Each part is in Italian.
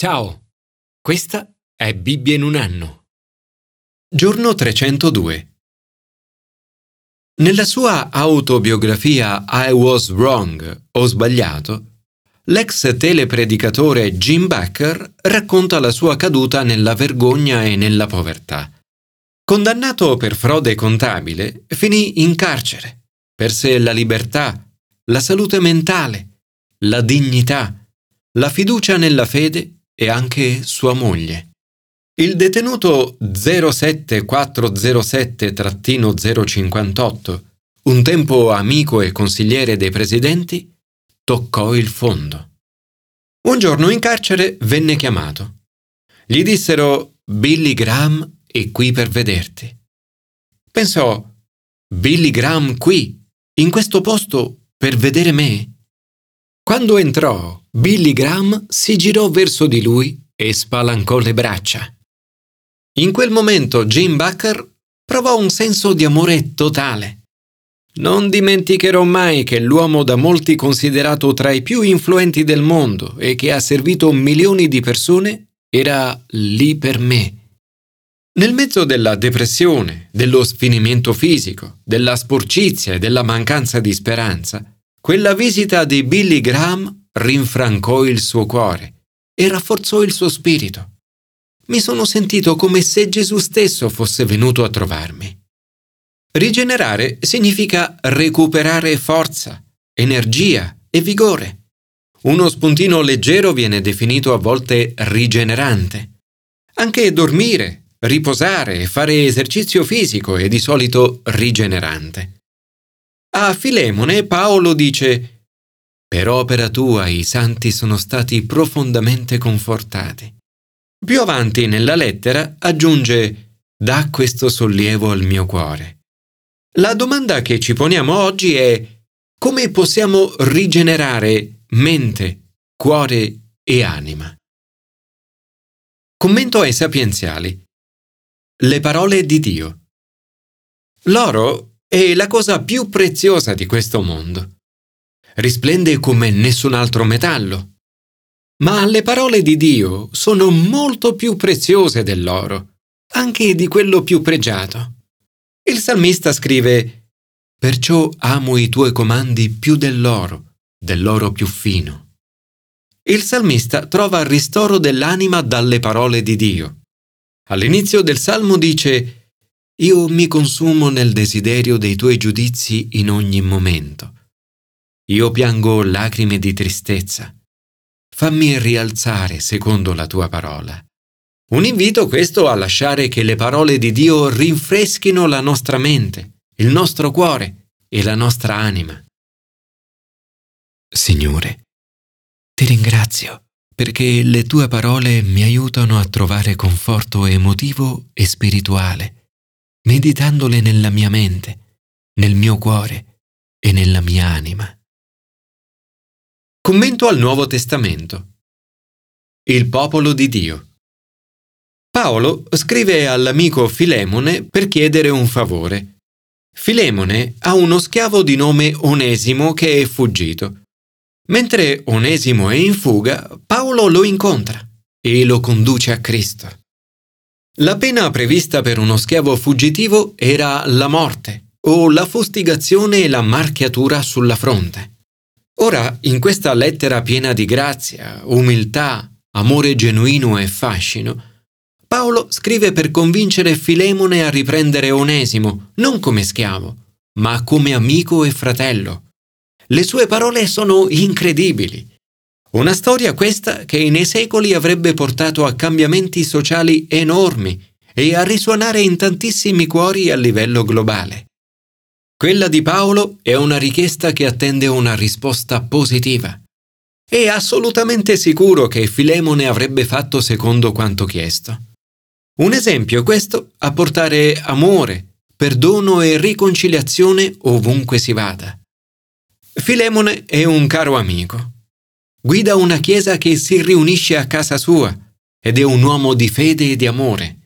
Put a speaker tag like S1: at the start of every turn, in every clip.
S1: Ciao, questa è Bibbia in un anno. Giorno 302. Nella sua autobiografia I Was Wrong, ho sbagliato, l'ex telepredicatore Jim Bakker racconta la sua caduta nella vergogna e nella povertà. Condannato per frode contabile, finì in carcere, perse la libertà, la salute mentale, la dignità, la fiducia nella fede e anche sua moglie. Il detenuto 07407-058, un tempo amico e consigliere dei presidenti, toccò il fondo. Un giorno in carcere venne chiamato. Gli dissero Billy Graham è qui per vederti. Pensò Billy Graham qui, in questo posto, per vedere me? Quando entrò, Billy Graham si girò verso di lui e spalancò le braccia. In quel momento Jim Bucker provò un senso di amore totale. Non dimenticherò mai che l'uomo da molti considerato tra i più influenti del mondo e che ha servito milioni di persone era lì per me. Nel mezzo della depressione, dello sfinimento fisico, della sporcizia e della mancanza di speranza, quella visita di Billy Graham rinfrancò il suo cuore e rafforzò il suo spirito. Mi sono sentito come se Gesù stesso fosse venuto a trovarmi. Rigenerare significa recuperare forza, energia e vigore. Uno spuntino leggero viene definito a volte rigenerante. Anche dormire, riposare e fare esercizio fisico è di solito rigenerante. A Filemone Paolo dice Per opera tua i santi sono stati profondamente confortati. Più avanti nella lettera aggiunge Da questo sollievo al mio cuore. La domanda che ci poniamo oggi è come possiamo rigenerare mente, cuore e anima? Commento ai sapienziali. Le parole di Dio. L'oro è la cosa più preziosa di questo mondo. Risplende come nessun altro metallo. Ma le parole di Dio sono molto più preziose dell'oro, anche di quello più pregiato. Il salmista scrive Perciò amo i tuoi comandi più dell'oro, dell'oro più fino. Il salmista trova il ristoro dell'anima dalle parole di Dio. All'inizio del salmo dice io mi consumo nel desiderio dei tuoi giudizi in ogni momento. Io piango lacrime di tristezza. Fammi rialzare secondo la tua parola. Un invito questo a lasciare che le parole di Dio rinfreschino la nostra mente, il nostro cuore e la nostra anima. Signore, ti ringrazio perché le tue parole mi aiutano a trovare conforto emotivo e spirituale meditandole nella mia mente, nel mio cuore e nella mia anima. Commento al Nuovo Testamento. Il popolo di Dio. Paolo scrive all'amico Filemone per chiedere un favore. Filemone ha uno schiavo di nome Onesimo che è fuggito. Mentre Onesimo è in fuga, Paolo lo incontra e lo conduce a Cristo. La pena prevista per uno schiavo fuggitivo era la morte o la fustigazione e la marchiatura sulla fronte. Ora, in questa lettera piena di grazia, umiltà, amore genuino e fascino, Paolo scrive per convincere Filemone a riprendere Onesimo, non come schiavo, ma come amico e fratello. Le sue parole sono incredibili una storia questa che nei secoli avrebbe portato a cambiamenti sociali enormi e a risuonare in tantissimi cuori a livello globale. Quella di Paolo è una richiesta che attende una risposta positiva. È assolutamente sicuro che Filemone avrebbe fatto secondo quanto chiesto. Un esempio questo a portare amore, perdono e riconciliazione ovunque si vada. Filemone è un caro amico Guida una chiesa che si riunisce a casa sua ed è un uomo di fede e di amore.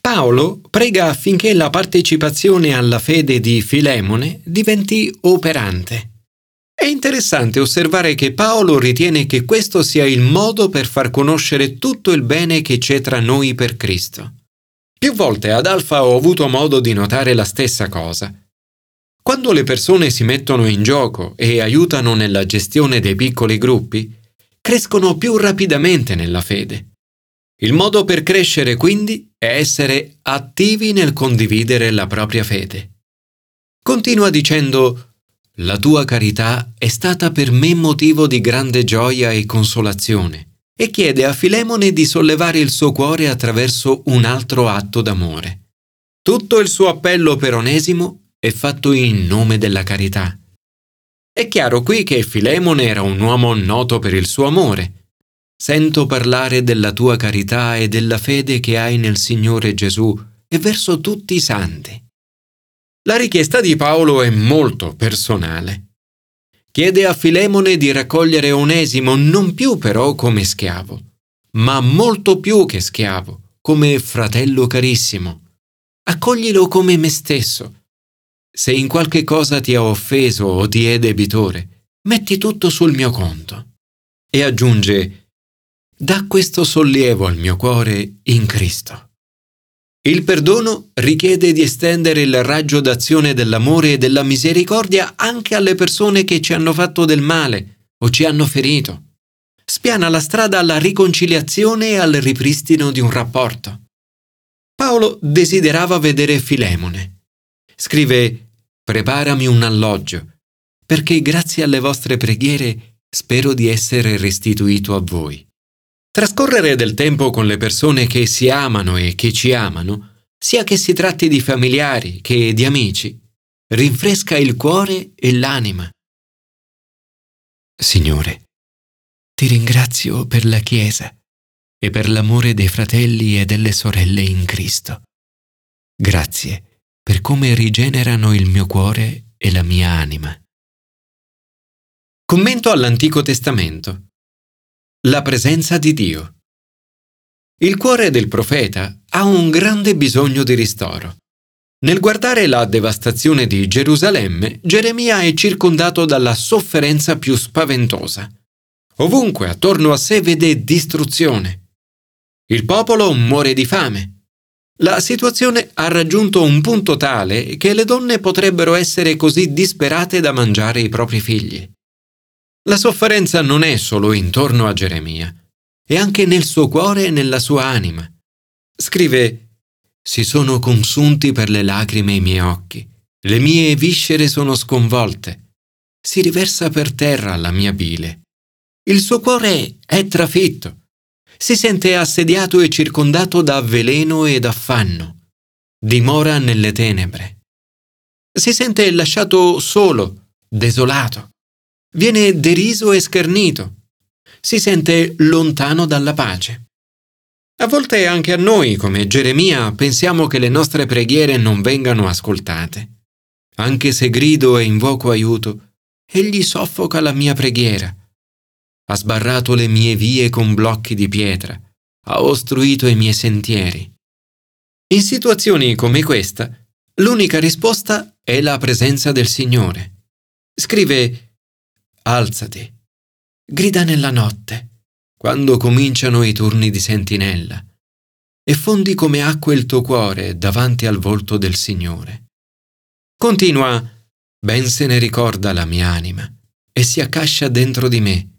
S1: Paolo prega affinché la partecipazione alla fede di Filemone diventi operante. È interessante osservare che Paolo ritiene che questo sia il modo per far conoscere tutto il bene che c'è tra noi per Cristo. Più volte ad Alfa ho avuto modo di notare la stessa cosa. Quando le persone si mettono in gioco e aiutano nella gestione dei piccoli gruppi, crescono più rapidamente nella fede. Il modo per crescere quindi è essere attivi nel condividere la propria fede. Continua dicendo la tua carità è stata per me motivo di grande gioia e consolazione, e chiede a Filemone di sollevare il suo cuore attraverso un altro atto d'amore. Tutto il suo appello per Onesimo è fatto in nome della carità. È chiaro qui che Filemone era un uomo noto per il suo amore. Sento parlare della tua carità e della fede che hai nel Signore Gesù e verso tutti i santi. La richiesta di Paolo è molto personale. Chiede a Filemone di raccogliere Onesimo non più però come schiavo, ma molto più che schiavo, come fratello carissimo. Accoglilo come me stesso. Se in qualche cosa ti ha offeso o ti è debitore, metti tutto sul mio conto. E aggiunge, da questo sollievo al mio cuore in Cristo. Il perdono richiede di estendere il raggio d'azione dell'amore e della misericordia anche alle persone che ci hanno fatto del male o ci hanno ferito. Spiana la strada alla riconciliazione e al ripristino di un rapporto. Paolo desiderava vedere Filemone. Scrive Preparami un alloggio, perché grazie alle vostre preghiere spero di essere restituito a voi. Trascorrere del tempo con le persone che si amano e che ci amano, sia che si tratti di familiari che di amici, rinfresca il cuore e l'anima. Signore, ti ringrazio per la Chiesa e per l'amore dei fratelli e delle sorelle in Cristo. Grazie per come rigenerano il mio cuore e la mia anima. Commento all'Antico Testamento la presenza di Dio. Il cuore del profeta ha un grande bisogno di ristoro. Nel guardare la devastazione di Gerusalemme, Geremia è circondato dalla sofferenza più spaventosa. Ovunque attorno a sé vede distruzione. Il popolo muore di fame. La situazione ha raggiunto un punto tale che le donne potrebbero essere così disperate da mangiare i propri figli. La sofferenza non è solo intorno a Geremia, è anche nel suo cuore e nella sua anima. Scrive, si sono consunti per le lacrime i miei occhi, le mie viscere sono sconvolte, si riversa per terra la mia bile. Il suo cuore è trafitto, si sente assediato e circondato da veleno ed affanno, dimora nelle tenebre. Si sente lasciato solo, desolato viene deriso e schernito, si sente lontano dalla pace. A volte anche a noi, come Geremia, pensiamo che le nostre preghiere non vengano ascoltate. Anche se grido e invoco aiuto, egli soffoca la mia preghiera. Ha sbarrato le mie vie con blocchi di pietra, ha ostruito i miei sentieri. In situazioni come questa, l'unica risposta è la presenza del Signore. Scrive alzati, grida nella notte, quando cominciano i turni di sentinella, e fondi come acqua il tuo cuore davanti al volto del Signore. Continua, ben se ne ricorda la mia anima, e si accascia dentro di me.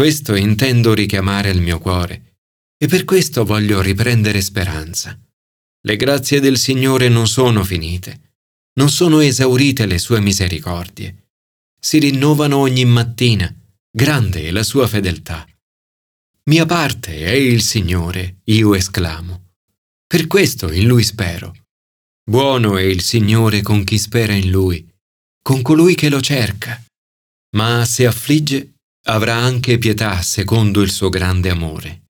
S1: Questo intendo richiamare il mio cuore, e per questo voglio riprendere speranza. Le grazie del Signore non sono finite, non sono esaurite le sue misericordie si rinnovano ogni mattina, grande è la sua fedeltà. Mia parte è il Signore, io esclamo. Per questo in Lui spero. Buono è il Signore con chi spera in Lui, con colui che lo cerca. Ma se affligge, avrà anche pietà secondo il suo grande amore.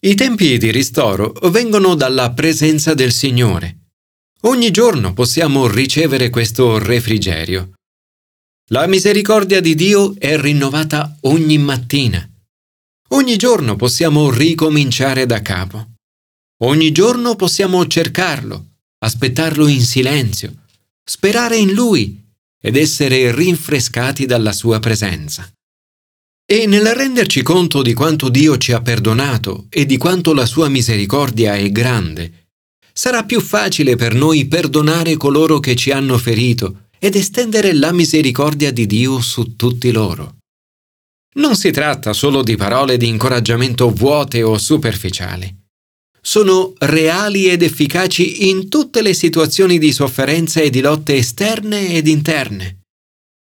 S1: I tempi di ristoro vengono dalla presenza del Signore. Ogni giorno possiamo ricevere questo refrigerio. La misericordia di Dio è rinnovata ogni mattina. Ogni giorno possiamo ricominciare da capo. Ogni giorno possiamo cercarlo, aspettarlo in silenzio, sperare in Lui ed essere rinfrescati dalla sua presenza. E nel renderci conto di quanto Dio ci ha perdonato e di quanto la sua misericordia è grande, sarà più facile per noi perdonare coloro che ci hanno ferito ed estendere la misericordia di Dio su tutti loro. Non si tratta solo di parole di incoraggiamento vuote o superficiali. Sono reali ed efficaci in tutte le situazioni di sofferenza e di lotte esterne ed interne.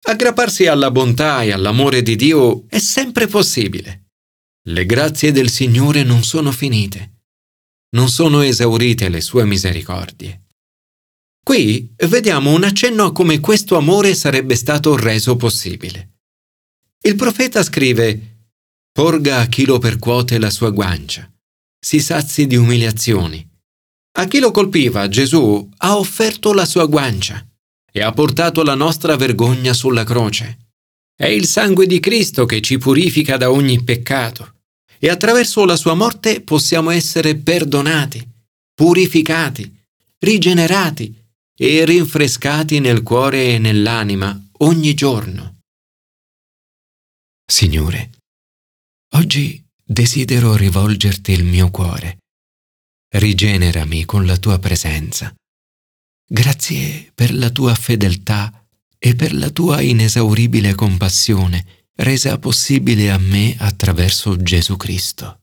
S1: Aggrapparsi alla bontà e all'amore di Dio è sempre possibile. Le grazie del Signore non sono finite. Non sono esaurite le sue misericordie. Qui vediamo un accenno a come questo amore sarebbe stato reso possibile. Il profeta scrive Porga a chi lo percuote la sua guancia, si sazi di umiliazioni. A chi lo colpiva Gesù ha offerto la sua guancia e ha portato la nostra vergogna sulla croce. È il sangue di Cristo che ci purifica da ogni peccato e attraverso la sua morte possiamo essere perdonati, purificati, rigenerati e rinfrescati nel cuore e nell'anima ogni giorno. Signore, oggi desidero rivolgerti il mio cuore. Rigenerami con la tua presenza. Grazie per la tua fedeltà e per la tua inesauribile compassione resa possibile a me attraverso Gesù Cristo.